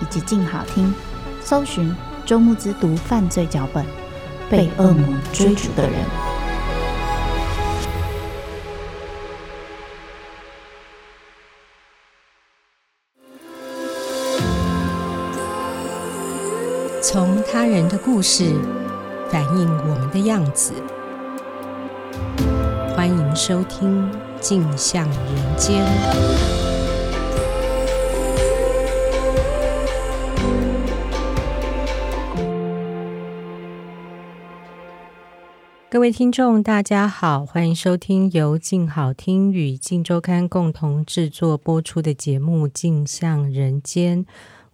以及静好听，搜寻周慕姿读犯罪脚本，被恶魔追逐的人。从他人的故事反映我们的样子。欢迎收听《镜像人间》。各位听众，大家好，欢迎收听由静好听与静周刊共同制作播出的节目《镜像人间》，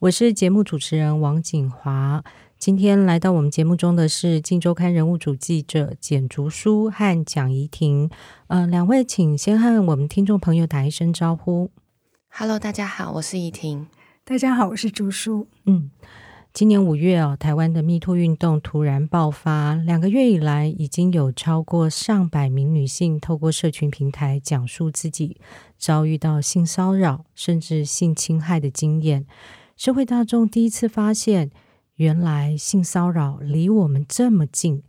我是节目主持人王景华。今天来到我们节目中的是《镜周刊》人物主记者简竹书和蒋怡婷，呃，两位请先和我们听众朋友打一声招呼。Hello，大家好，我是怡婷。大家好，我是竹书。嗯，今年五月哦，台湾的 MeToo 运动突然爆发，两个月以来，已经有超过上百名女性透过社群平台讲述自己遭遇到性骚扰甚至性侵害的经验，社会大众第一次发现。原来性骚扰离我们这么近。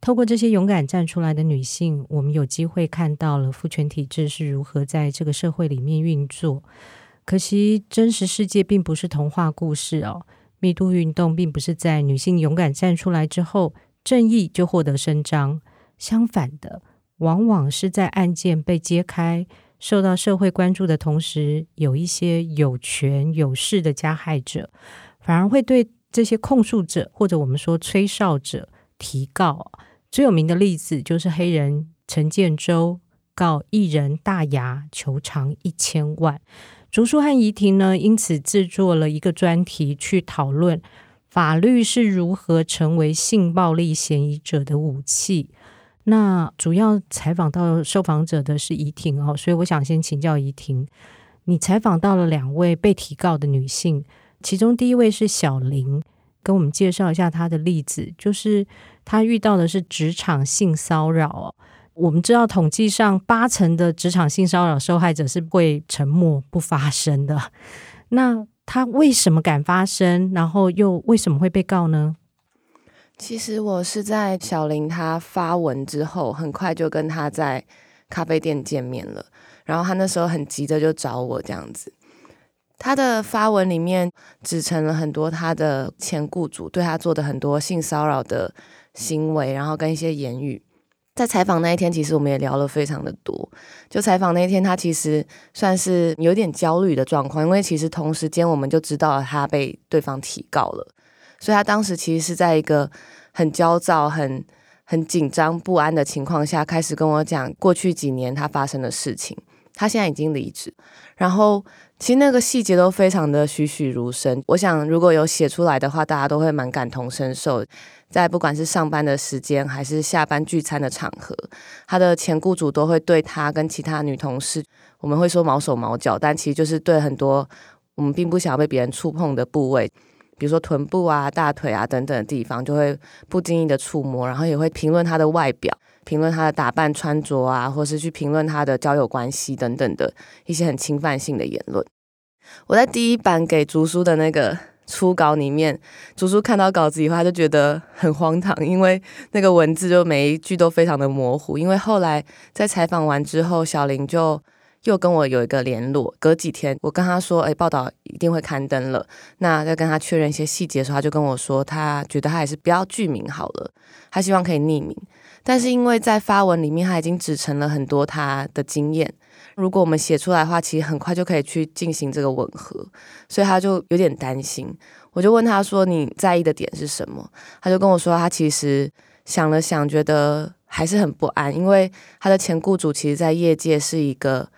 透过这些勇敢站出来的女性，我们有机会看到了父权体制是如何在这个社会里面运作。可惜，真实世界并不是童话故事哦。密度运动并不是在女性勇敢站出来之后，正义就获得伸张。相反的，往往是在案件被揭开、受到社会关注的同时，有一些有权有势的加害者，反而会对。这些控诉者或者我们说吹哨者提告，最有名的例子就是黑人陈建州告艺人大牙求偿一千万。竹书和怡婷呢，因此制作了一个专题去讨论法律是如何成为性暴力嫌疑者的武器。那主要采访到受访者的是怡婷哦，所以我想先请教怡婷，你采访到了两位被提告的女性。其中第一位是小林，跟我们介绍一下她的例子，就是她遇到的是职场性骚扰哦。我们知道统计上八成的职场性骚扰受害者是会沉默不发声的。那他为什么敢发声？然后又为什么会被告呢？其实我是在小林他发文之后，很快就跟他在咖啡店见面了。然后他那时候很急着就找我这样子。他的发文里面指成了很多他的前雇主对他做的很多性骚扰的行为，然后跟一些言语。在采访那一天，其实我们也聊了非常的多。就采访那一天，他其实算是有点焦虑的状况，因为其实同时间我们就知道了他被对方提告了，所以他当时其实是在一个很焦躁、很很紧张不安的情况下，开始跟我讲过去几年他发生的事情。他现在已经离职，然后。其实那个细节都非常的栩栩如生。我想，如果有写出来的话，大家都会蛮感同身受。在不管是上班的时间，还是下班聚餐的场合，他的前雇主都会对他跟其他女同事，我们会说毛手毛脚，但其实就是对很多我们并不想要被别人触碰的部位，比如说臀部啊、大腿啊等等的地方，就会不经意的触摸，然后也会评论他的外表。评论他的打扮穿着啊，或是去评论他的交友关系等等的一些很侵犯性的言论。我在第一版给竹书的那个初稿里面，竹书看到稿子以后，他就觉得很荒唐，因为那个文字就每一句都非常的模糊。因为后来在采访完之后，小林就又跟我有一个联络。隔几天，我跟他说：“哎，报道一定会刊登了。”那在跟他确认一些细节的时候，他就跟我说，他觉得他还是不要具名好了，他希望可以匿名。但是因为在发文里面，他已经指陈了很多他的经验。如果我们写出来的话，其实很快就可以去进行这个吻合，所以他就有点担心。我就问他说：“你在意的点是什么？”他就跟我说：“他其实想了想，觉得还是很不安，因为他的前雇主其实在业界是一个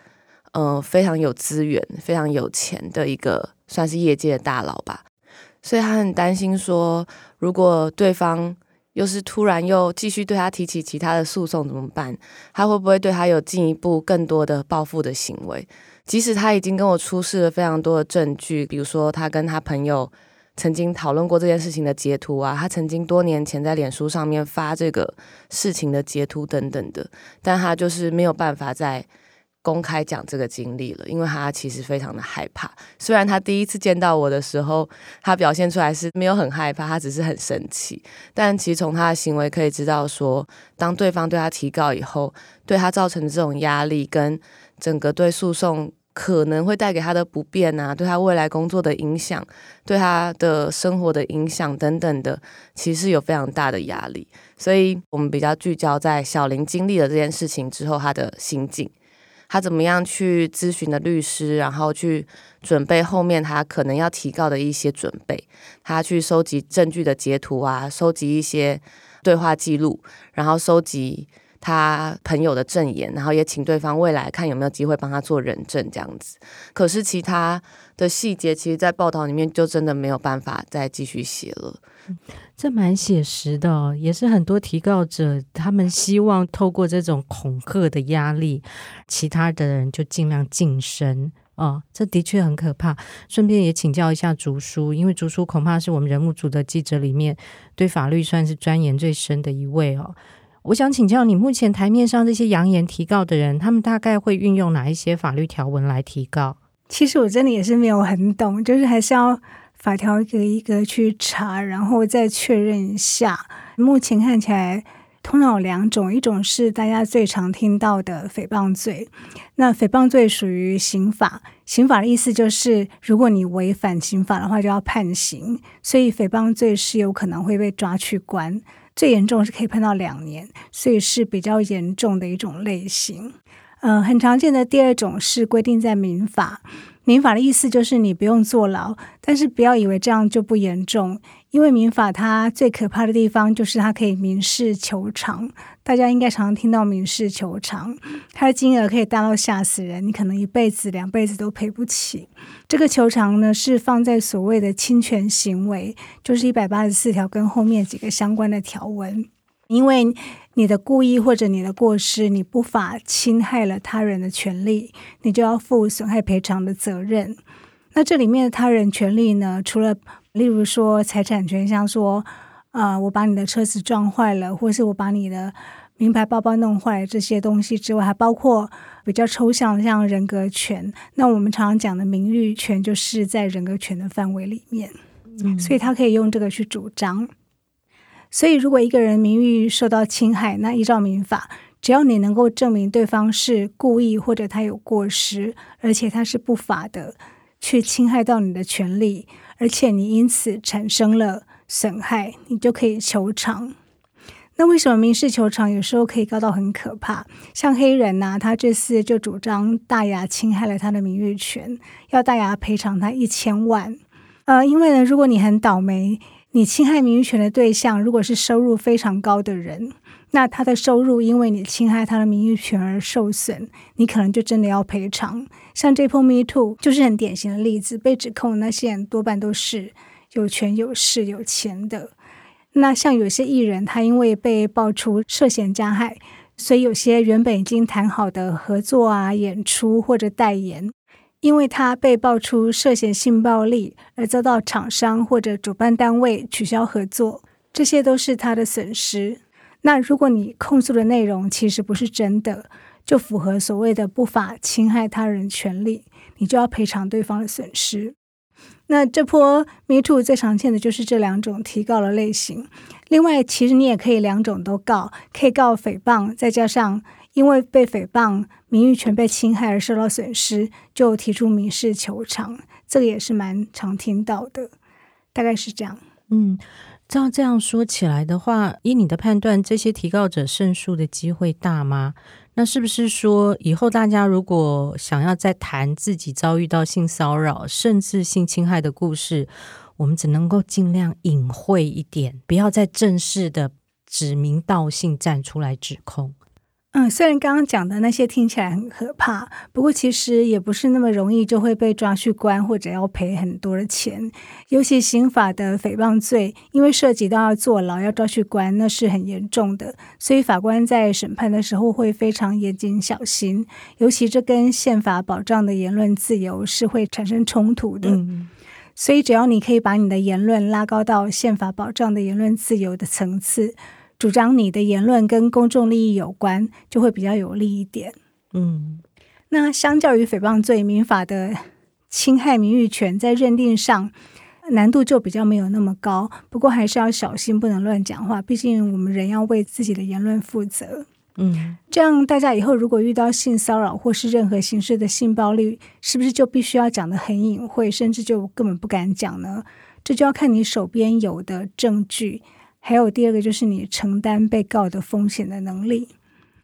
嗯、呃、非常有资源、非常有钱的一个算是业界的大佬吧，所以他很担心说，如果对方……”又是突然又继续对他提起其他的诉讼怎么办？他会不会对他有进一步更多的报复的行为？即使他已经跟我出示了非常多的证据，比如说他跟他朋友曾经讨论过这件事情的截图啊，他曾经多年前在脸书上面发这个事情的截图等等的，但他就是没有办法在。公开讲这个经历了，因为他其实非常的害怕。虽然他第一次见到我的时候，他表现出来是没有很害怕，他只是很生气。但其实从他的行为可以知道说，当对方对他提告以后，对他造成的这种压力，跟整个对诉讼可能会带给他的不便啊，对他未来工作的影响，对他的生活的影响等等的，其实有非常大的压力。所以我们比较聚焦在小林经历了这件事情之后，他的心境。他怎么样去咨询的律师，然后去准备后面他可能要提告的一些准备。他去收集证据的截图啊，收集一些对话记录，然后收集他朋友的证言，然后也请对方未来看有没有机会帮他做人证这样子。可是其他的细节，其实在报道里面就真的没有办法再继续写了。这蛮写实的，也是很多提告者他们希望透过这种恐吓的压力，其他的人就尽量噤声哦。这的确很可怕。顺便也请教一下竹叔，因为竹叔恐怕是我们人物组的记者里面对法律算是钻研最深的一位哦。我想请教你，目前台面上这些扬言提告的人，他们大概会运用哪一些法律条文来提告？其实我真的也是没有很懂，就是还是要。法条一个一个去查，然后再确认一下。目前看起来，通常有两种，一种是大家最常听到的诽谤罪。那诽谤罪属于刑法，刑法的意思就是，如果你违反刑法的话，就要判刑。所以诽谤罪是有可能会被抓去关，最严重是可以判到两年，所以是比较严重的一种类型。嗯、很常见的第二种是规定在民法。民法的意思就是你不用坐牢，但是不要以为这样就不严重，因为民法它最可怕的地方就是它可以民事求偿。大家应该常常听到民事求偿，它的金额可以大到吓死人，你可能一辈子、两辈子都赔不起。这个求偿呢是放在所谓的侵权行为，就是一百八十四条跟后面几个相关的条文，因为。你的故意或者你的过失，你不法侵害了他人的权利，你就要负损害赔偿的责任。那这里面的他人权利呢？除了例如说财产权，像说，啊、呃，我把你的车子撞坏了，或是我把你的名牌包包弄坏了这些东西之外，还包括比较抽象的像人格权。那我们常常讲的名誉权，就是在人格权的范围里面，嗯，所以他可以用这个去主张。所以，如果一个人名誉受到侵害，那依照民法，只要你能够证明对方是故意或者他有过失，而且他是不法的去侵害到你的权利，而且你因此产生了损害，你就可以求偿。那为什么民事求偿有时候可以告到很可怕？像黑人呐、他这次就主张大牙侵害了他的名誉权，要大牙赔偿他一千万。呃，因为呢，如果你很倒霉。你侵害名誉权的对象，如果是收入非常高的人，那他的收入因为你侵害他的名誉权而受损，你可能就真的要赔偿。像这波 Me Too 就是很典型的例子，被指控的那些人多半都是有权有势有钱的。那像有些艺人，他因为被爆出涉嫌加害，所以有些原本已经谈好的合作啊、演出或者代言。因为他被爆出涉嫌性暴力，而遭到厂商或者主办单位取消合作，这些都是他的损失。那如果你控诉的内容其实不是真的，就符合所谓的不法侵害他人权利，你就要赔偿对方的损失。那这波 Me Too 最常见的就是这两种提告的类型。另外，其实你也可以两种都告，可以告诽谤，再加上因为被诽谤、名誉权被侵害而受到损失，就提出民事求偿。这个也是蛮常听到的，大概是这样。嗯，照这样说起来的话，以你的判断，这些提告者胜诉的机会大吗？那是不是说，以后大家如果想要再谈自己遭遇到性骚扰，甚至性侵害的故事，我们只能够尽量隐晦一点，不要再正式的指名道姓站出来指控？嗯，虽然刚刚讲的那些听起来很可怕，不过其实也不是那么容易就会被抓去关或者要赔很多的钱。尤其刑法的诽谤罪，因为涉及到要坐牢、要抓去关，那是很严重的，所以法官在审判的时候会非常严谨小心。尤其这跟宪法保障的言论自由是会产生冲突的。嗯，所以只要你可以把你的言论拉高到宪法保障的言论自由的层次。主张你的言论跟公众利益有关，就会比较有利一点。嗯，那相较于诽谤罪，民法的侵害名誉权在认定上难度就比较没有那么高。不过还是要小心，不能乱讲话。毕竟我们人要为自己的言论负责。嗯，这样大家以后如果遇到性骚扰或是任何形式的性暴力，是不是就必须要讲的很隐晦，甚至就根本不敢讲呢？这就要看你手边有的证据。还有第二个就是你承担被告的风险的能力。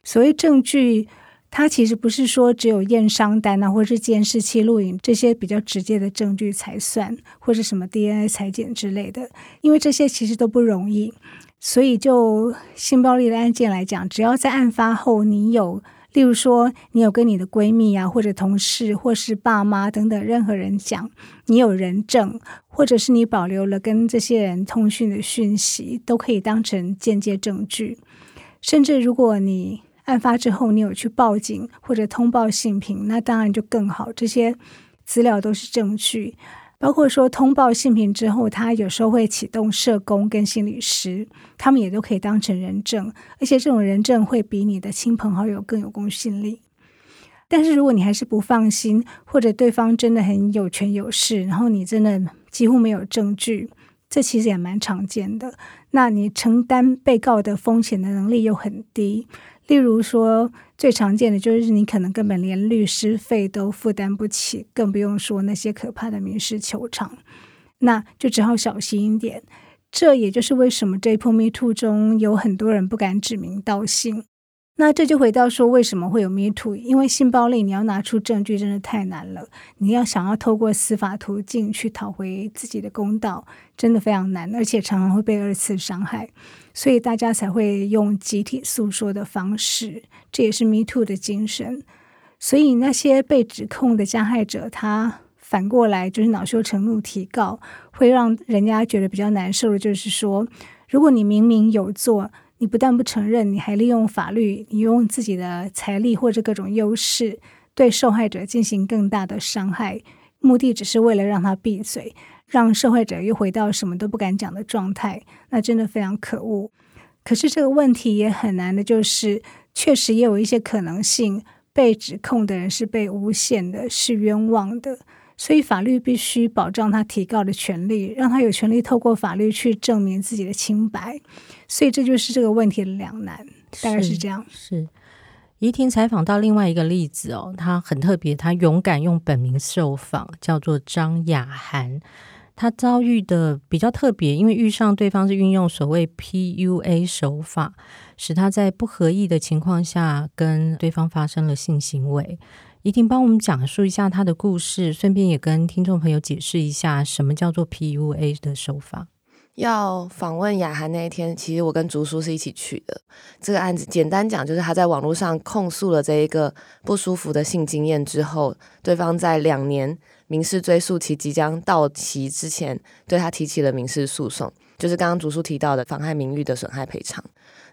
所谓证据，它其实不是说只有验伤单啊，或者是监视器录影这些比较直接的证据才算，或是什么 DNA 裁剪之类的，因为这些其实都不容易。所以就性暴力的案件来讲，只要在案发后你有。例如说，你有跟你的闺蜜啊，或者同事，或是爸妈等等任何人讲，你有人证，或者是你保留了跟这些人通讯的讯息，都可以当成间接证据。甚至如果你案发之后，你有去报警或者通报性平，那当然就更好，这些资料都是证据。包括说通报性平之后，他有时候会启动社工跟心理师，他们也都可以当成人证，而且这种人证会比你的亲朋好友更有公信力。但是如果你还是不放心，或者对方真的很有权有势，然后你真的几乎没有证据，这其实也蛮常见的。那你承担被告的风险的能力又很低。例如说，最常见的就是你可能根本连律师费都负担不起，更不用说那些可怕的民事求偿，那就只好小心一点。这也就是为什么这一波 Me Too 中有很多人不敢指名道姓。那这就回到说，为什么会有 Me Too？因为性暴力，你要拿出证据真的太难了。你要想要透过司法途径去讨回自己的公道，真的非常难，而且常常会被二次伤害。所以大家才会用集体诉说的方式，这也是 Me Too 的精神。所以那些被指控的加害者，他反过来就是恼羞成怒提告，会让人家觉得比较难受的，就是说，如果你明明有做。你不但不承认，你还利用法律，你用自己的财力或者各种优势，对受害者进行更大的伤害，目的只是为了让他闭嘴，让受害者又回到什么都不敢讲的状态，那真的非常可恶。可是这个问题也很难的，就是确实也有一些可能性，被指控的人是被诬陷的，是冤枉的。所以法律必须保障他提告的权利，让他有权利透过法律去证明自己的清白。所以这就是这个问题的两难，大概是这样。是怡婷采访到另外一个例子哦，她很特别，她勇敢用本名受访，叫做张雅涵。她遭遇的比较特别，因为遇上对方是运用所谓 PUA 手法，使她在不合意的情况下跟对方发生了性行为。怡婷帮我们讲述一下他的故事，顺便也跟听众朋友解释一下什么叫做 PUA 的手法。要访问雅涵那一天，其实我跟竹叔是一起去的。这个案子简单讲，就是他在网络上控诉了这一个不舒服的性经验之后，对方在两年民事追诉期即将到期之前，对他提起了民事诉讼，就是刚刚竹叔提到的妨害名誉的损害赔偿。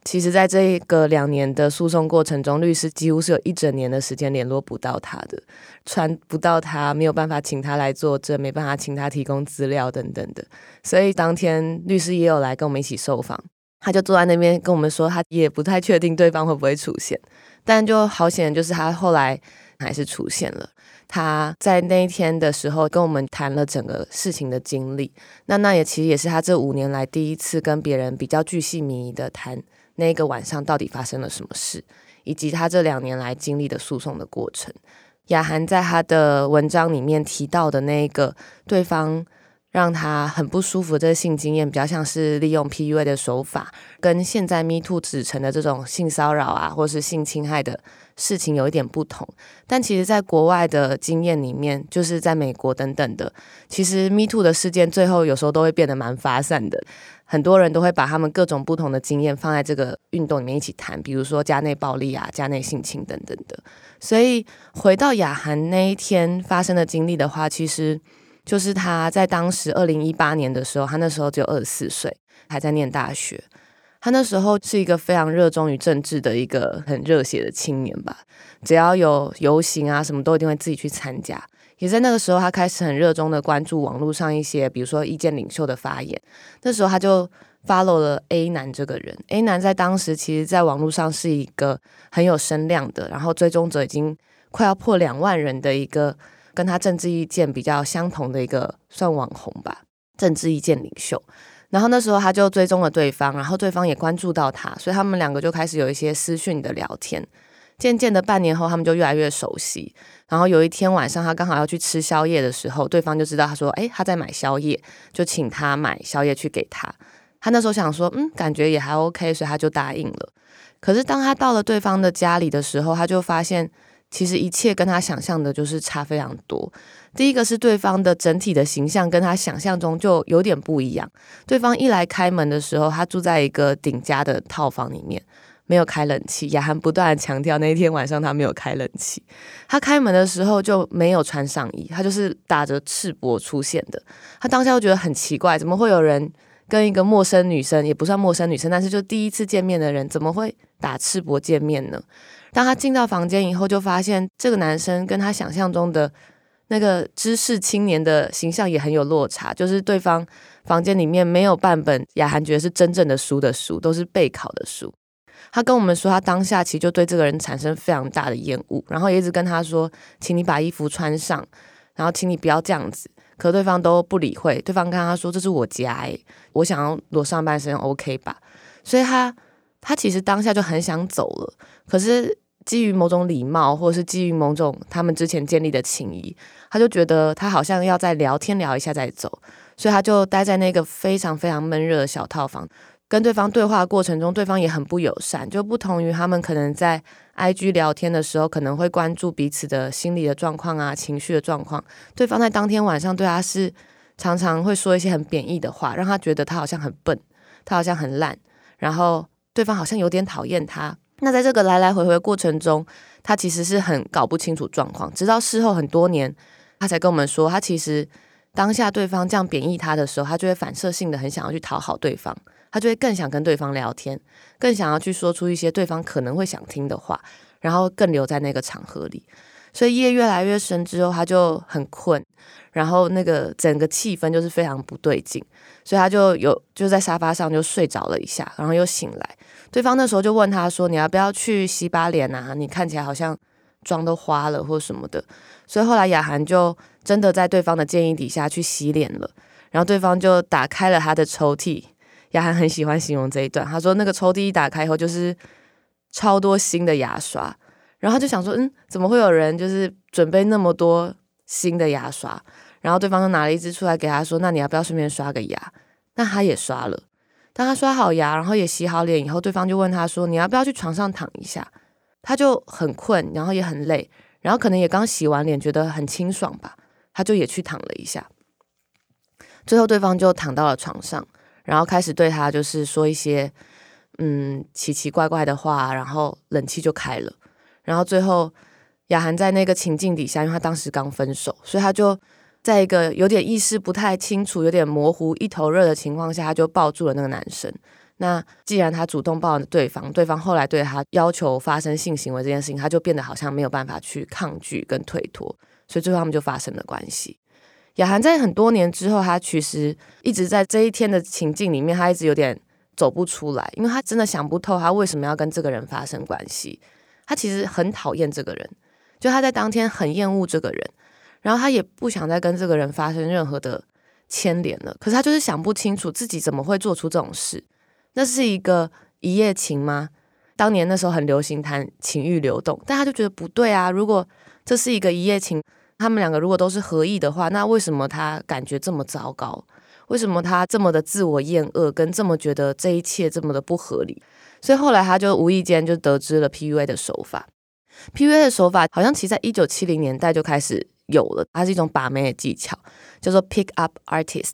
其实，在这一个两年的诉讼过程中，律师几乎是有一整年的时间联络不到他的，传不到他，没有办法请他来作证，没办法请他提供资料等等的。所以当天律师也有来跟我们一起受访，他就坐在那边跟我们说，他也不太确定对方会不会出现，但就好险，就是他后来还是出现了。他在那一天的时候跟我们谈了整个事情的经历，那那也其实也是他这五年来第一次跟别人比较巨细迷的谈。那个晚上到底发生了什么事？以及他这两年来经历的诉讼的过程。雅涵在他的文章里面提到的那个对方让他很不舒服的这个性经验，比较像是利用 PUA 的手法，跟现在 Me Too 指称的这种性骚扰啊，或是性侵害的事情有一点不同。但其实，在国外的经验里面，就是在美国等等的，其实 Me Too 的事件最后有时候都会变得蛮发散的。很多人都会把他们各种不同的经验放在这个运动里面一起谈，比如说家内暴力啊、家内性侵等等的。所以回到雅涵那一天发生的经历的话，其实就是他在当时二零一八年的时候，他那时候只有二十四岁，还在念大学。他那时候是一个非常热衷于政治的一个很热血的青年吧，只要有游行啊，什么都一定会自己去参加。也在那个时候，他开始很热衷的关注网络上一些，比如说意见领袖的发言。那时候他就 follow 了 A 男这个人。A 男在当时其实，在网络上是一个很有声量的，然后追踪者已经快要破两万人的一个跟他政治意见比较相同的一个算网红吧，政治意见领袖。然后那时候他就追踪了对方，然后对方也关注到他，所以他们两个就开始有一些私讯的聊天。渐渐的，半年后他们就越来越熟悉。然后有一天晚上，他刚好要去吃宵夜的时候，对方就知道他说：“诶，他在买宵夜，就请他买宵夜去给他。”他那时候想说：“嗯，感觉也还 OK，所以他就答应了。”可是当他到了对方的家里的时候，他就发现其实一切跟他想象的就是差非常多。第一个是对方的整体的形象跟他想象中就有点不一样。对方一来开门的时候，他住在一个顶家的套房里面。没有开冷气，雅涵不断强调那一天晚上他没有开冷气。他开门的时候就没有穿上衣，他就是打着赤膊出现的。他当下就觉得很奇怪，怎么会有人跟一个陌生女生，也不算陌生女生，但是就第一次见面的人，怎么会打赤膊见面呢？当他进到房间以后，就发现这个男生跟他想象中的那个知识青年的形象也很有落差，就是对方房间里面没有半本雅涵觉得是真正的书的书，都是备考的书。他跟我们说，他当下其实就对这个人产生非常大的厌恶，然后也一直跟他说，请你把衣服穿上，然后请你不要这样子。可对方都不理会，对方跟他说，这是我家，诶，我想要裸上半身，OK 吧？所以他他其实当下就很想走了，可是基于某种礼貌，或者是基于某种他们之前建立的情谊，他就觉得他好像要再聊天聊一下再走，所以他就待在那个非常非常闷热的小套房。跟对方对话的过程中，对方也很不友善，就不同于他们可能在 IG 聊天的时候，可能会关注彼此的心理的状况啊、情绪的状况。对方在当天晚上对他是常常会说一些很贬义的话，让他觉得他好像很笨，他好像很烂，然后对方好像有点讨厌他。那在这个来来回回过程中，他其实是很搞不清楚状况，直到事后很多年，他才跟我们说，他其实当下对方这样贬义他的时候，他就会反射性的很想要去讨好对方。他就会更想跟对方聊天，更想要去说出一些对方可能会想听的话，然后更留在那个场合里。所以夜越来越深之后，他就很困，然后那个整个气氛就是非常不对劲，所以他就有就在沙发上就睡着了一下，然后又醒来。对方那时候就问他说：“你要不要去洗把脸啊？你看起来好像妆都花了或什么的。”所以后来雅涵就真的在对方的建议底下去洗脸了，然后对方就打开了他的抽屉。雅涵很喜欢形容这一段，他说那个抽屉一打开以后就是超多新的牙刷，然后他就想说，嗯，怎么会有人就是准备那么多新的牙刷？然后对方就拿了一支出来给他说，那你要不要顺便刷个牙？那他也刷了。当他刷好牙，然后也洗好脸以后，对方就问他说，你要不要去床上躺一下？他就很困，然后也很累，然后可能也刚洗完脸，觉得很清爽吧，他就也去躺了一下。最后对方就躺到了床上。然后开始对他就是说一些嗯奇奇怪怪的话，然后冷气就开了。然后最后雅涵在那个情境底下，因为他当时刚分手，所以他就在一个有点意识不太清楚、有点模糊、一头热的情况下，他就抱住了那个男生。那既然他主动抱了对方，对方后来对他要求发生性行为这件事情，他就变得好像没有办法去抗拒跟推脱，所以最后他们就发生了关系。雅涵在很多年之后，他其实一直在这一天的情境里面，他一直有点走不出来，因为他真的想不透他为什么要跟这个人发生关系。他其实很讨厌这个人，就他在当天很厌恶这个人，然后他也不想再跟这个人发生任何的牵连了。可是他就是想不清楚自己怎么会做出这种事。那是一个一夜情吗？当年那时候很流行谈情欲流动，但他就觉得不对啊。如果这是一个一夜情，他们两个如果都是合意的话，那为什么他感觉这么糟糕？为什么他这么的自我厌恶，跟这么觉得这一切这么的不合理？所以后来他就无意间就得知了 PUA 的手法。PUA 的手法好像其实在一九七零年代就开始有了，它是一种把妹的技巧，叫做 Pick Up Artist，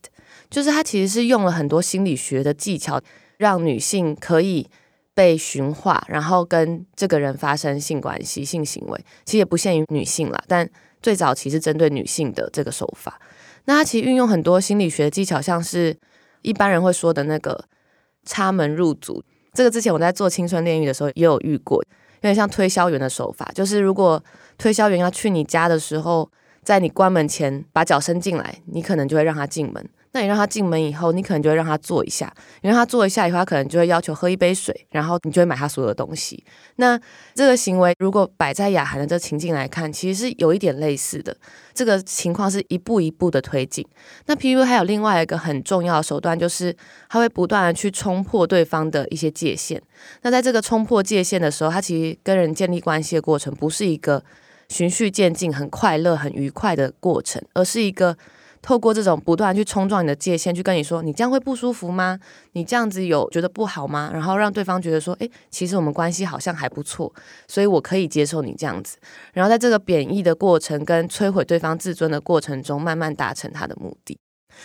就是它其实是用了很多心理学的技巧，让女性可以被驯化，然后跟这个人发生性关系、性行为。其实也不限于女性啦，但最早其实针对女性的这个手法。那它其实运用很多心理学技巧，像是一般人会说的那个插门入组。这个之前我在做青春炼狱的时候也有遇过。有点像推销员的手法，就是如果推销员要去你家的时候，在你关门前把脚伸进来，你可能就会让他进门。那你让他进门以后，你可能就会让他坐一下。你让他坐一下以后，他可能就会要求喝一杯水，然后你就会买他所有的东西。那这个行为如果摆在雅涵的这个情境来看，其实是有一点类似的。这个情况是一步一步的推进。那 PU 还有另外一个很重要的手段，就是他会不断的去冲破对方的一些界限。那在这个冲破界限的时候，他其实跟人建立关系的过程，不是一个循序渐进、很快乐、很愉快的过程，而是一个。透过这种不断去冲撞你的界限，去跟你说，你这样会不舒服吗？你这样子有觉得不好吗？然后让对方觉得说，诶，其实我们关系好像还不错，所以我可以接受你这样子。然后在这个贬义的过程跟摧毁对方自尊的过程中，慢慢达成他的目的。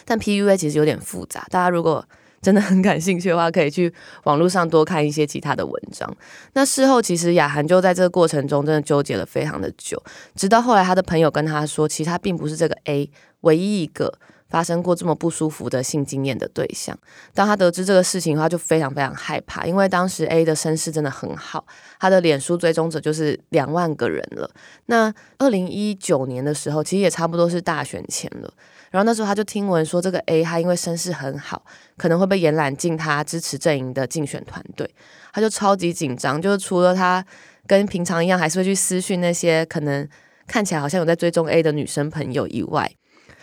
但 PUA 其实有点复杂，大家如果真的很感兴趣的话，可以去网络上多看一些其他的文章。那事后其实雅涵就在这个过程中真的纠结了非常的久，直到后来他的朋友跟他说，其实他并不是这个 A。唯一一个发生过这么不舒服的性经验的对象，当他得知这个事情的话，就非常非常害怕，因为当时 A 的身世真的很好，他的脸书追踪者就是两万个人了。那二零一九年的时候，其实也差不多是大选前了。然后那时候他就听闻说，这个 A 他因为声势很好，可能会被延揽进他支持阵营的竞选团队，他就超级紧张，就是除了他跟平常一样，还是会去私讯那些可能看起来好像有在追踪 A 的女生朋友以外。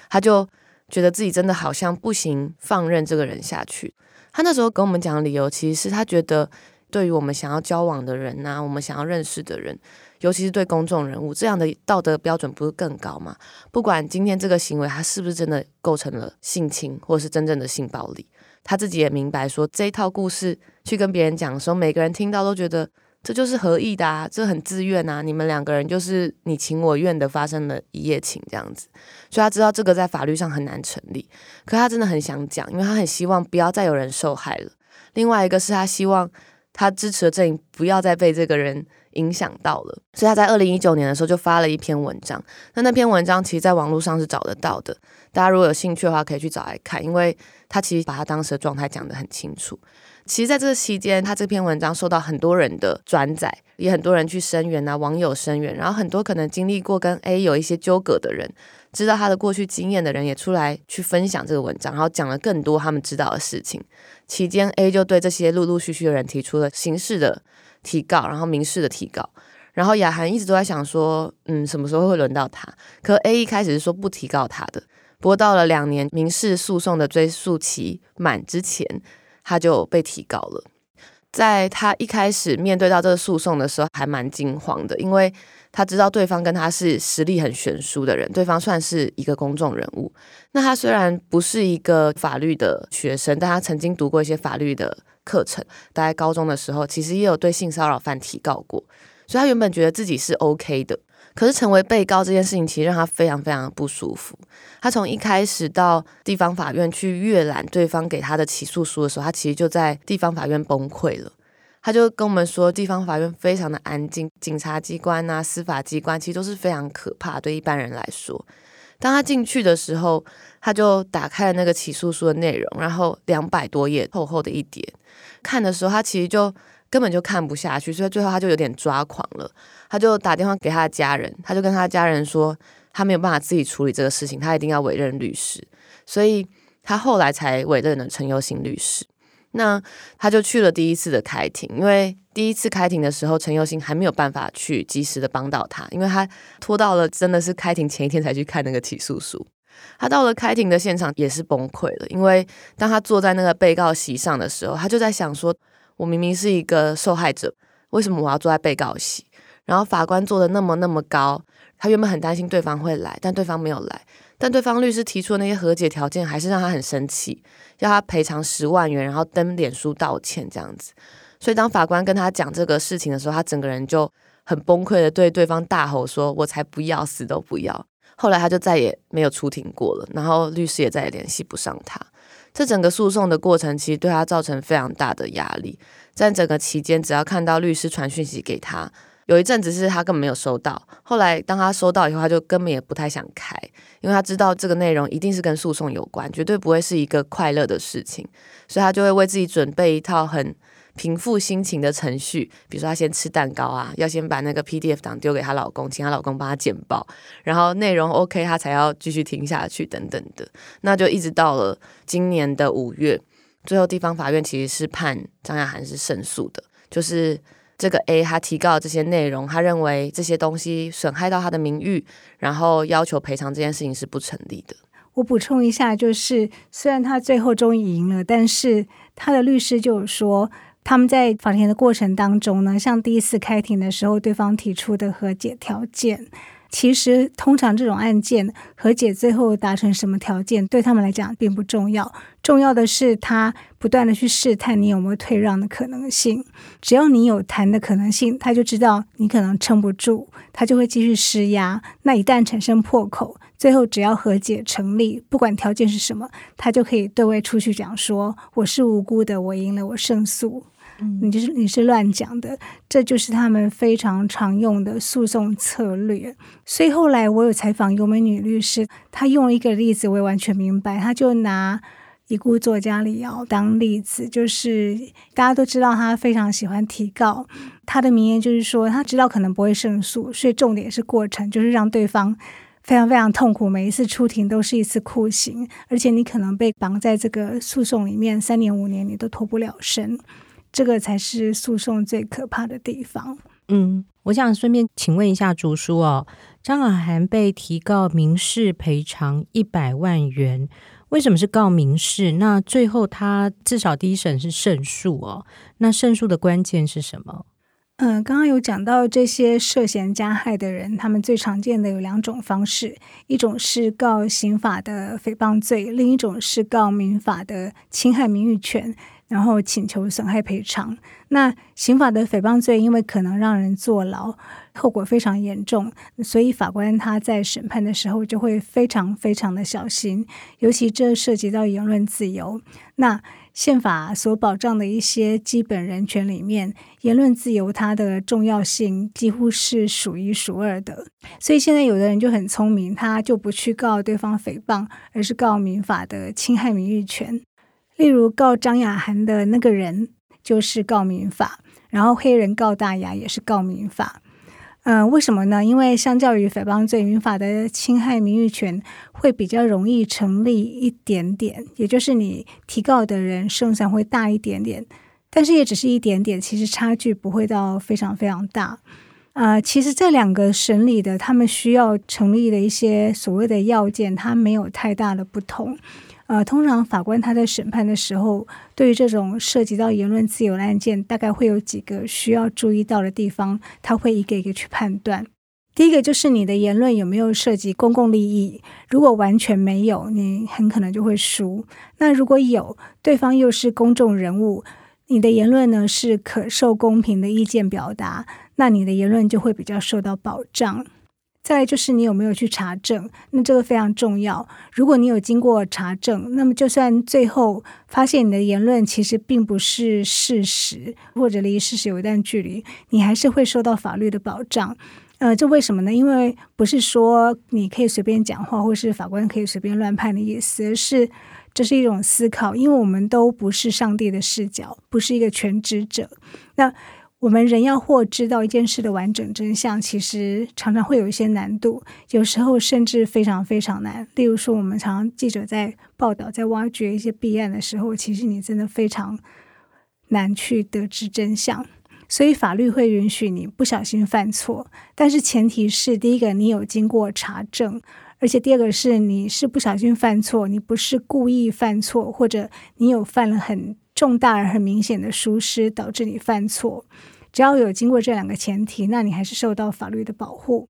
他就觉得自己真的好像不行，放任这个人下去。他那时候跟我们讲的理由，其实是他觉得对于我们想要交往的人呐、我们想要认识的人，尤其是对公众人物这样的道德标准不是更高吗？不管今天这个行为他是不是真的构成了性侵，或是真正的性暴力，他自己也明白说这一套故事去跟别人讲的时候，每个人听到都觉得。这就是合意的啊，这很自愿啊，你们两个人就是你情我愿的发生了一夜情这样子，所以他知道这个在法律上很难成立，可他真的很想讲，因为他很希望不要再有人受害了。另外一个是他希望他支持的阵营不要再被这个人影响到了，所以他在二零一九年的时候就发了一篇文章，那那篇文章其实在网络上是找得到的，大家如果有兴趣的话可以去找来看，因为他其实把他当时的状态讲得很清楚。其实，在这个期间，他这篇文章受到很多人的转载，也很多人去声援啊，网友声援，然后很多可能经历过跟 A 有一些纠葛的人，知道他的过去经验的人，也出来去分享这个文章，然后讲了更多他们知道的事情。期间，A 就对这些陆陆续续的人提出了刑事的提告，然后民事的提告。然后雅涵一直都在想说，嗯，什么时候会轮到他？可 A 一开始是说不提告他的，不过到了两年民事诉讼的追诉期满之前。他就被提告了，在他一开始面对到这个诉讼的时候，还蛮惊慌的，因为他知道对方跟他是实力很悬殊的人，对方算是一个公众人物。那他虽然不是一个法律的学生，但他曾经读过一些法律的课程，大概高中的时候，其实也有对性骚扰犯提告过，所以他原本觉得自己是 OK 的。可是成为被告这件事情，其实让他非常非常的不舒服。他从一开始到地方法院去阅览对方给他的起诉书的时候，他其实就在地方法院崩溃了。他就跟我们说，地方法院非常的安静，警察机关啊、司法机关其实都是非常可怕，对一般人来说。当他进去的时候，他就打开了那个起诉书的内容，然后两百多页厚厚的一叠，看的时候他其实就根本就看不下去，所以最后他就有点抓狂了。他就打电话给他的家人，他就跟他家人说，他没有办法自己处理这个事情，他一定要委任律师，所以他后来才委任了陈优新律师。那他就去了第一次的开庭，因为第一次开庭的时候，陈优新还没有办法去及时的帮到他，因为他拖到了真的是开庭前一天才去看那个起诉书。他到了开庭的现场也是崩溃了，因为当他坐在那个被告席上的时候，他就在想说，我明明是一个受害者。为什么我要坐在被告席？然后法官坐的那么那么高，他原本很担心对方会来，但对方没有来。但对方律师提出的那些和解条件，还是让他很生气，要他赔偿十万元，然后登脸书道歉这样子。所以当法官跟他讲这个事情的时候，他整个人就很崩溃的对对方大吼说：“我才不要，死都不要！”后来他就再也没有出庭过了，然后律师也再也联系不上他。这整个诉讼的过程其实对他造成非常大的压力。在整个期间，只要看到律师传讯息给他。有一阵子是他根本没有收到，后来当他收到以后，他就根本也不太想开，因为他知道这个内容一定是跟诉讼有关，绝对不会是一个快乐的事情，所以他就会为自己准备一套很平复心情的程序，比如说他先吃蛋糕啊，要先把那个 PDF 档丢给她老公，请她老公帮他剪报，然后内容 OK，他才要继续听下去等等的，那就一直到了今年的五月，最后地方法院其实是判张雅涵是胜诉的，就是。这个 A 他提告这些内容，他认为这些东西损害到他的名誉，然后要求赔偿这件事情是不成立的。我补充一下，就是虽然他最后终于赢了，但是他的律师就说，他们在法庭的过程当中呢，像第一次开庭的时候，对方提出的和解条件。其实，通常这种案件和解最后达成什么条件，对他们来讲并不重要。重要的是他不断的去试探你有没有退让的可能性。只要你有谈的可能性，他就知道你可能撑不住，他就会继续施压。那一旦产生破口，最后只要和解成立，不管条件是什么，他就可以对外出去讲说：“我是无辜的，我赢了，我胜诉。”你就是你是乱讲的，这就是他们非常常用的诉讼策略。所以后来我有采访尤美女律师，她用一个例子，我也完全明白。她就拿已故作家李敖当例子，就是大家都知道他非常喜欢提告，他的名言就是说，他知道可能不会胜诉，所以重点是过程，就是让对方非常非常痛苦，每一次出庭都是一次酷刑，而且你可能被绑在这个诉讼里面三年五年，你都脱不了身。这个才是诉讼最可怕的地方。嗯，我想顺便请问一下竹叔哦，张雅涵被提告民事赔偿一百万元，为什么是告民事？那最后他至少第一审是胜诉哦。那胜诉的关键是什么？嗯、呃，刚刚有讲到这些涉嫌加害的人，他们最常见的有两种方式，一种是告刑法的诽谤罪，另一种是告民法的侵害名誉权。然后请求损害赔偿。那刑法的诽谤罪，因为可能让人坐牢，后果非常严重，所以法官他在审判的时候就会非常非常的小心。尤其这涉及到言论自由，那宪法所保障的一些基本人权里面，言论自由它的重要性几乎是数一数二的。所以现在有的人就很聪明，他就不去告对方诽谤，而是告民法的侵害名誉权。例如告张雅涵的那个人就是告民法，然后黑人告大牙也是告民法。嗯、为什么呢？因为相较于诽谤罪，民法的侵害名誉权会比较容易成立一点点，也就是你提告的人胜算会大一点点，但是也只是一点点，其实差距不会到非常非常大。呃，其实这两个审理的他们需要成立的一些所谓的要件，它没有太大的不同。呃，通常法官他在审判的时候，对于这种涉及到言论自由的案件，大概会有几个需要注意到的地方，他会一个一个去判断。第一个就是你的言论有没有涉及公共利益，如果完全没有，你很可能就会输。那如果有，对方又是公众人物，你的言论呢是可受公平的意见表达，那你的言论就会比较受到保障。再来就是你有没有去查证，那这个非常重要。如果你有经过查证，那么就算最后发现你的言论其实并不是事实，或者离事实有一段距离，你还是会受到法律的保障。呃，这为什么呢？因为不是说你可以随便讲话，或是法官可以随便乱判的意思，而是这是一种思考。因为我们都不是上帝的视角，不是一个全知者。那我们人要获知道一件事的完整真相，其实常常会有一些难度，有时候甚至非常非常难。例如说，我们常常记者在报道、在挖掘一些弊案的时候，其实你真的非常难去得知真相。所以法律会允许你不小心犯错，但是前提是：第一个，你有经过查证；而且第二个是，你是不小心犯错，你不是故意犯错，或者你有犯了很重大而很明显的疏失，导致你犯错。只要有经过这两个前提，那你还是受到法律的保护。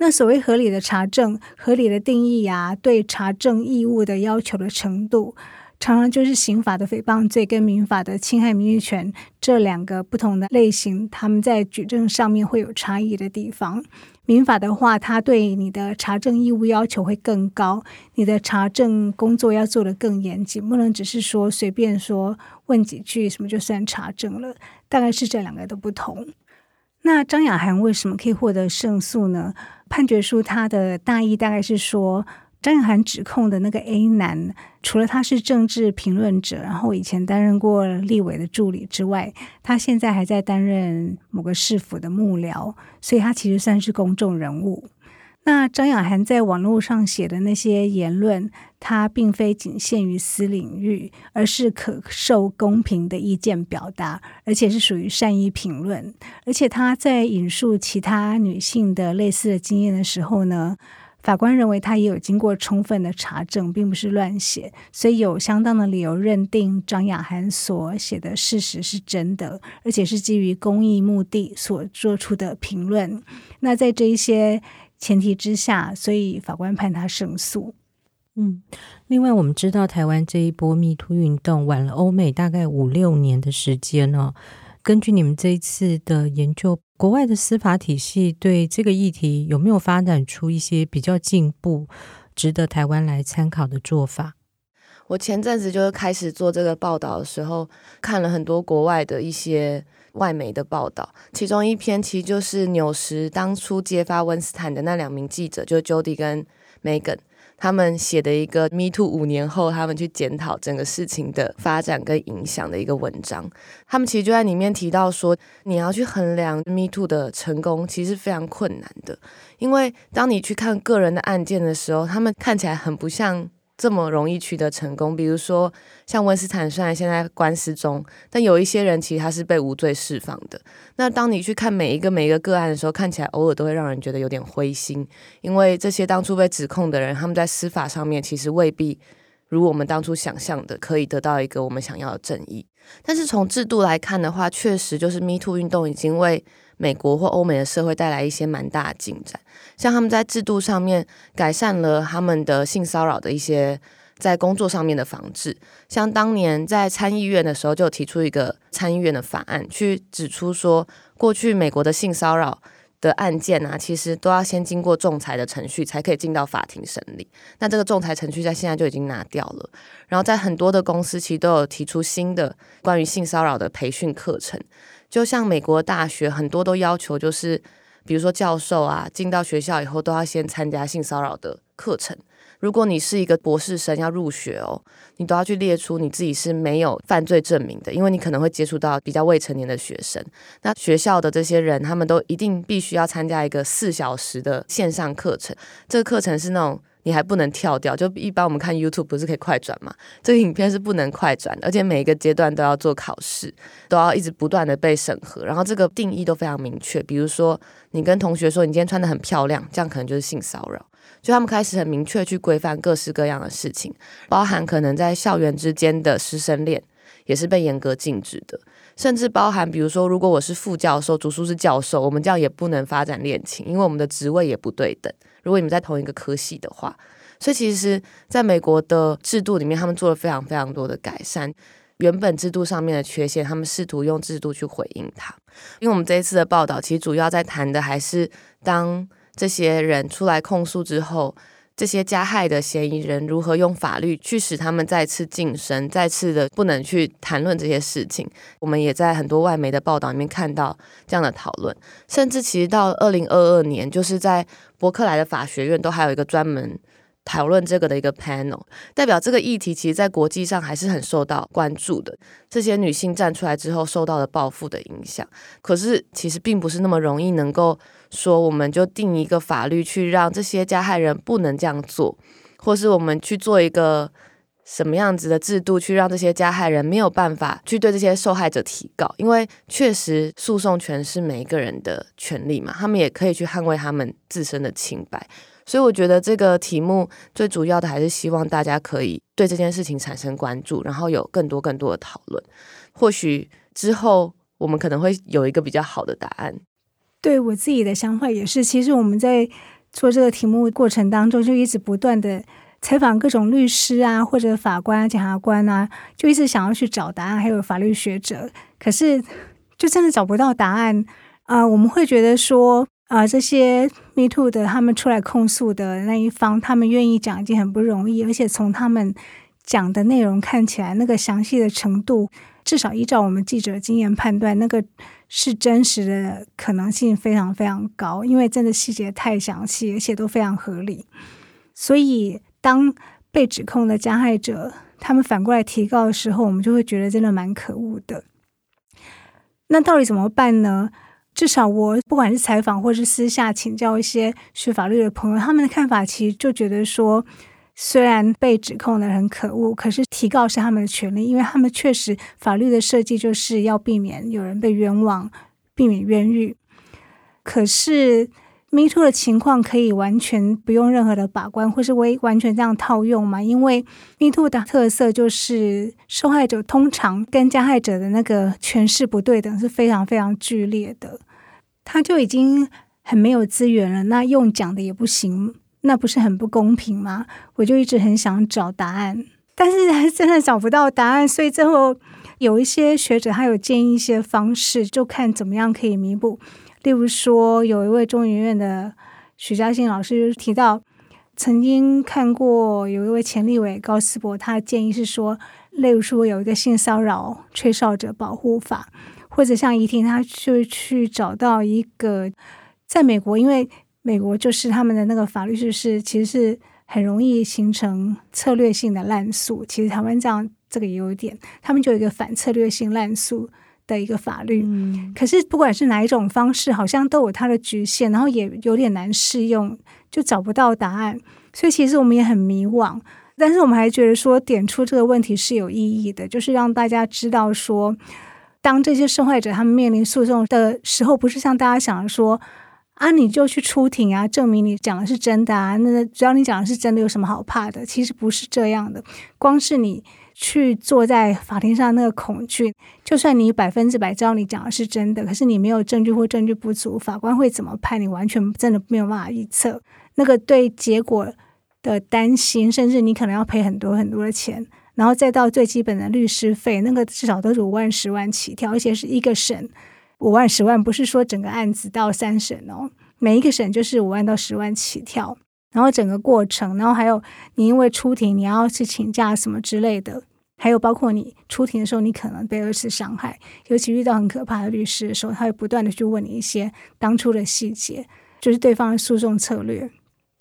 那所谓合理的查证、合理的定义啊，对查证义务的要求的程度，常常就是刑法的诽谤罪跟民法的侵害名誉权这两个不同的类型，他们在举证上面会有差异的地方。民法的话，它对你的查证义务要求会更高，你的查证工作要做得更严谨，不能只是说随便说问几句什么就算查证了。大概是这两个的不同。那张雅涵为什么可以获得胜诉呢？判决书它的大意大概是说，张雅涵指控的那个 A 男，除了他是政治评论者，然后以前担任过立委的助理之外，他现在还在担任某个市府的幕僚，所以他其实算是公众人物。那张雅涵在网络上写的那些言论，他并非仅限于私领域，而是可受公平的意见表达，而且是属于善意评论。而且他在引述其他女性的类似的经验的时候呢，法官认为他也有经过充分的查证，并不是乱写，所以有相当的理由认定张雅涵所写的事实是真的，而且是基于公益目的所做出的评论。那在这一些。前提之下，所以法官判他胜诉。嗯，另外我们知道台湾这一波 Me Too 运动晚了欧美大概五六年的时间哦。根据你们这一次的研究，国外的司法体系对这个议题有没有发展出一些比较进步、值得台湾来参考的做法？我前阵子就是开始做这个报道的时候，看了很多国外的一些。外媒的报道，其中一篇其实就是纽时当初揭发温斯坦的那两名记者，就是 Jody 跟 Megan，他们写的一个 Me Too 五年后，他们去检讨整个事情的发展跟影响的一个文章。他们其实就在里面提到说，你要去衡量 Me Too 的成功，其实是非常困难的，因为当你去看个人的案件的时候，他们看起来很不像。这么容易取得成功，比如说像温斯坦，虽然现在官司中，但有一些人其实他是被无罪释放的。那当你去看每一个每一个个案的时候，看起来偶尔都会让人觉得有点灰心，因为这些当初被指控的人，他们在司法上面其实未必如我们当初想象的可以得到一个我们想要的正义。但是从制度来看的话，确实就是 Me Too 运动已经为美国或欧美的社会带来一些蛮大的进展，像他们在制度上面改善了他们的性骚扰的一些在工作上面的防治，像当年在参议院的时候就提出一个参议院的法案，去指出说过去美国的性骚扰的案件啊，其实都要先经过仲裁的程序才可以进到法庭审理，那这个仲裁程序在现在就已经拿掉了，然后在很多的公司其实都有提出新的关于性骚扰的培训课程。就像美国大学很多都要求，就是比如说教授啊，进到学校以后都要先参加性骚扰的课程。如果你是一个博士生要入学哦，你都要去列出你自己是没有犯罪证明的，因为你可能会接触到比较未成年的学生。那学校的这些人，他们都一定必须要参加一个四小时的线上课程。这个课程是那种。你还不能跳掉，就一般我们看 YouTube 不是可以快转吗？这个影片是不能快转，而且每一个阶段都要做考试，都要一直不断的被审核。然后这个定义都非常明确，比如说你跟同学说你今天穿得很漂亮，这样可能就是性骚扰。就他们开始很明确去规范各式各样的事情，包含可能在校园之间的师生恋也是被严格禁止的，甚至包含比如说如果我是副教授，读书是教授，我们这样也不能发展恋情，因为我们的职位也不对等。如果你们在同一个科系的话，所以其实在美国的制度里面，他们做了非常非常多的改善。原本制度上面的缺陷，他们试图用制度去回应它。因为我们这一次的报道，其实主要在谈的还是当这些人出来控诉之后。这些加害的嫌疑人如何用法律去使他们再次晋升，再次的不能去谈论这些事情？我们也在很多外媒的报道里面看到这样的讨论，甚至其实到二零二二年，就是在伯克莱的法学院都还有一个专门讨论这个的一个 panel，代表这个议题其实在国际上还是很受到关注的。这些女性站出来之后受到了报复的影响，可是其实并不是那么容易能够。说我们就定一个法律去让这些加害人不能这样做，或是我们去做一个什么样子的制度去让这些加害人没有办法去对这些受害者提告，因为确实诉讼权是每一个人的权利嘛，他们也可以去捍卫他们自身的清白。所以我觉得这个题目最主要的还是希望大家可以对这件事情产生关注，然后有更多更多的讨论。或许之后。我们可能会有一个比较好的答案。对，我自己的想法也是，其实我们在做这个题目过程当中，就一直不断的采访各种律师啊，或者法官、检察官啊，就一直想要去找答案，还有法律学者，可是就真的找不到答案。啊、我们会觉得说啊、呃，这些 Me Too 的他们出来控诉的那一方，他们愿意讲已经很不容易，而且从他们讲的内容看起来，那个详细的程度，至少依照我们记者经验判断，那个。是真实的可能性非常非常高，因为真的细节太详细，而且都非常合理。所以，当被指控的加害者他们反过来提告的时候，我们就会觉得真的蛮可恶的。那到底怎么办呢？至少我不管是采访或是私下请教一些学法律的朋友，他们的看法其实就觉得说。虽然被指控的很可恶，可是提告是他们的权利，因为他们确实法律的设计就是要避免有人被冤枉，避免冤狱。可是 Me Too 的情况可以完全不用任何的把关，或是微完全这样套用吗？因为 Me Too 的特色就是受害者通常跟加害者的那个权势不对等是非常非常剧烈的，他就已经很没有资源了，那用讲的也不行。那不是很不公平吗？我就一直很想找答案，但是还真的找不到答案。所以最后有一些学者他有建议一些方式，就看怎么样可以弥补。例如说，有一位中研院的许嘉欣老师提到，曾经看过有一位前立委高思博，他的建议是说，例如说有一个性骚扰吹哨者保护法，或者像怡婷，他就去找到一个在美国，因为。美国就是他们的那个法律，就是其实是很容易形成策略性的滥诉。其实台湾这样这个也有一点，他们就有一个反策略性滥诉的一个法律。嗯，可是不管是哪一种方式，好像都有它的局限，然后也有点难适用，就找不到答案。所以其实我们也很迷惘，但是我们还觉得说点出这个问题是有意义的，就是让大家知道说，当这些受害者他们面临诉讼的时候，不是像大家想的说。啊，你就去出庭啊，证明你讲的是真的啊。那只要你讲的是真的，有什么好怕的？其实不是这样的。光是你去坐在法庭上那个恐惧，就算你百分之百知道你讲的是真的，可是你没有证据或证据不足，法官会怎么判？你完全真的没有办法预测。那个对结果的担心，甚至你可能要赔很多很多的钱，然后再到最基本的律师费，那个至少都是五万、十万起跳，而且是一个省。五万、十万不是说整个案子到三审哦，每一个审就是五万到十万起跳，然后整个过程，然后还有你因为出庭你要去请假什么之类的，还有包括你出庭的时候你可能被二次伤害，尤其遇到很可怕的律师的时候，他会不断的去问你一些当初的细节，就是对方的诉讼策略，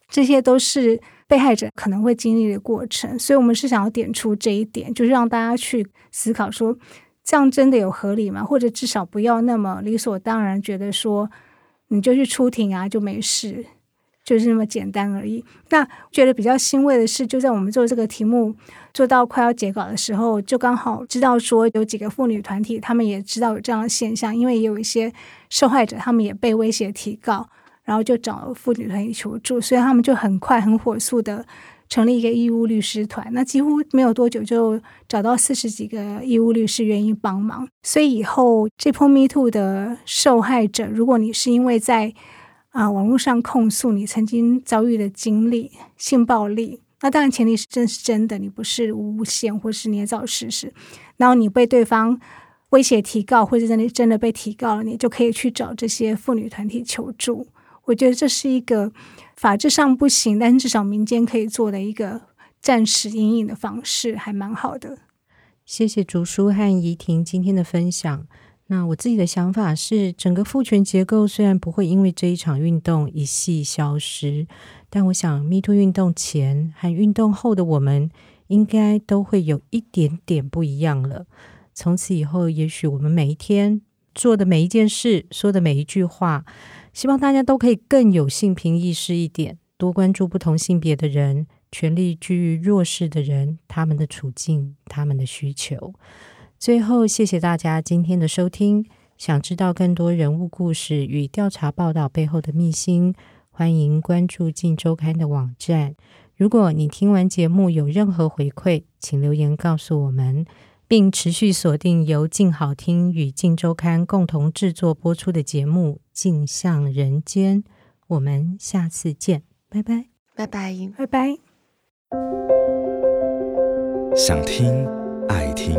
这些都是被害者可能会经历的过程，所以我们是想要点出这一点，就是让大家去思考说。这样真的有合理吗？或者至少不要那么理所当然，觉得说你就去出庭啊就没事，就是那么简单而已。那觉得比较欣慰的是，就在我们做这个题目做到快要结稿的时候，就刚好知道说有几个妇女团体，他们也知道有这样的现象，因为也有一些受害者，他们也被威胁提告，然后就找妇女团体求助，所以他们就很快很火速的。成立一个义务律师团，那几乎没有多久就找到四十几个义务律师愿意帮忙。所以以后这波 Me Too 的受害者，如果你是因为在啊、网络上控诉你曾经遭遇的经历性暴力，那当然前提是真是真的，你不是诬陷或是捏造事实。然后你被对方威胁提告，或者真的真的被提告了，你就可以去找这些妇女团体求助。我觉得这是一个。法制上不行，但至少民间可以做的一个暂时因应的方式，还蛮好的。谢谢竹书和怡婷今天的分享。那我自己的想法是，整个父权结构虽然不会因为这一场运动一夕消失，但我想，Me Too 运动前和运动后的我们，应该都会有一点点不一样了。从此以后，也许我们每一天做的每一件事，说的每一句话。希望大家都可以更有性平意识一点，多关注不同性别的人，权力居于弱势的人，他们的处境，他们的需求。最后，谢谢大家今天的收听。想知道更多人物故事与调查报道背后的秘辛，欢迎关注《镜周刊》的网站。如果你听完节目有任何回馈，请留言告诉我们。并持续锁定由静好听与静周刊共同制作播出的节目《静向人间》。我们下次见，拜拜，拜拜，拜拜。想听爱听，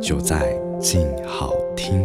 就在静好听。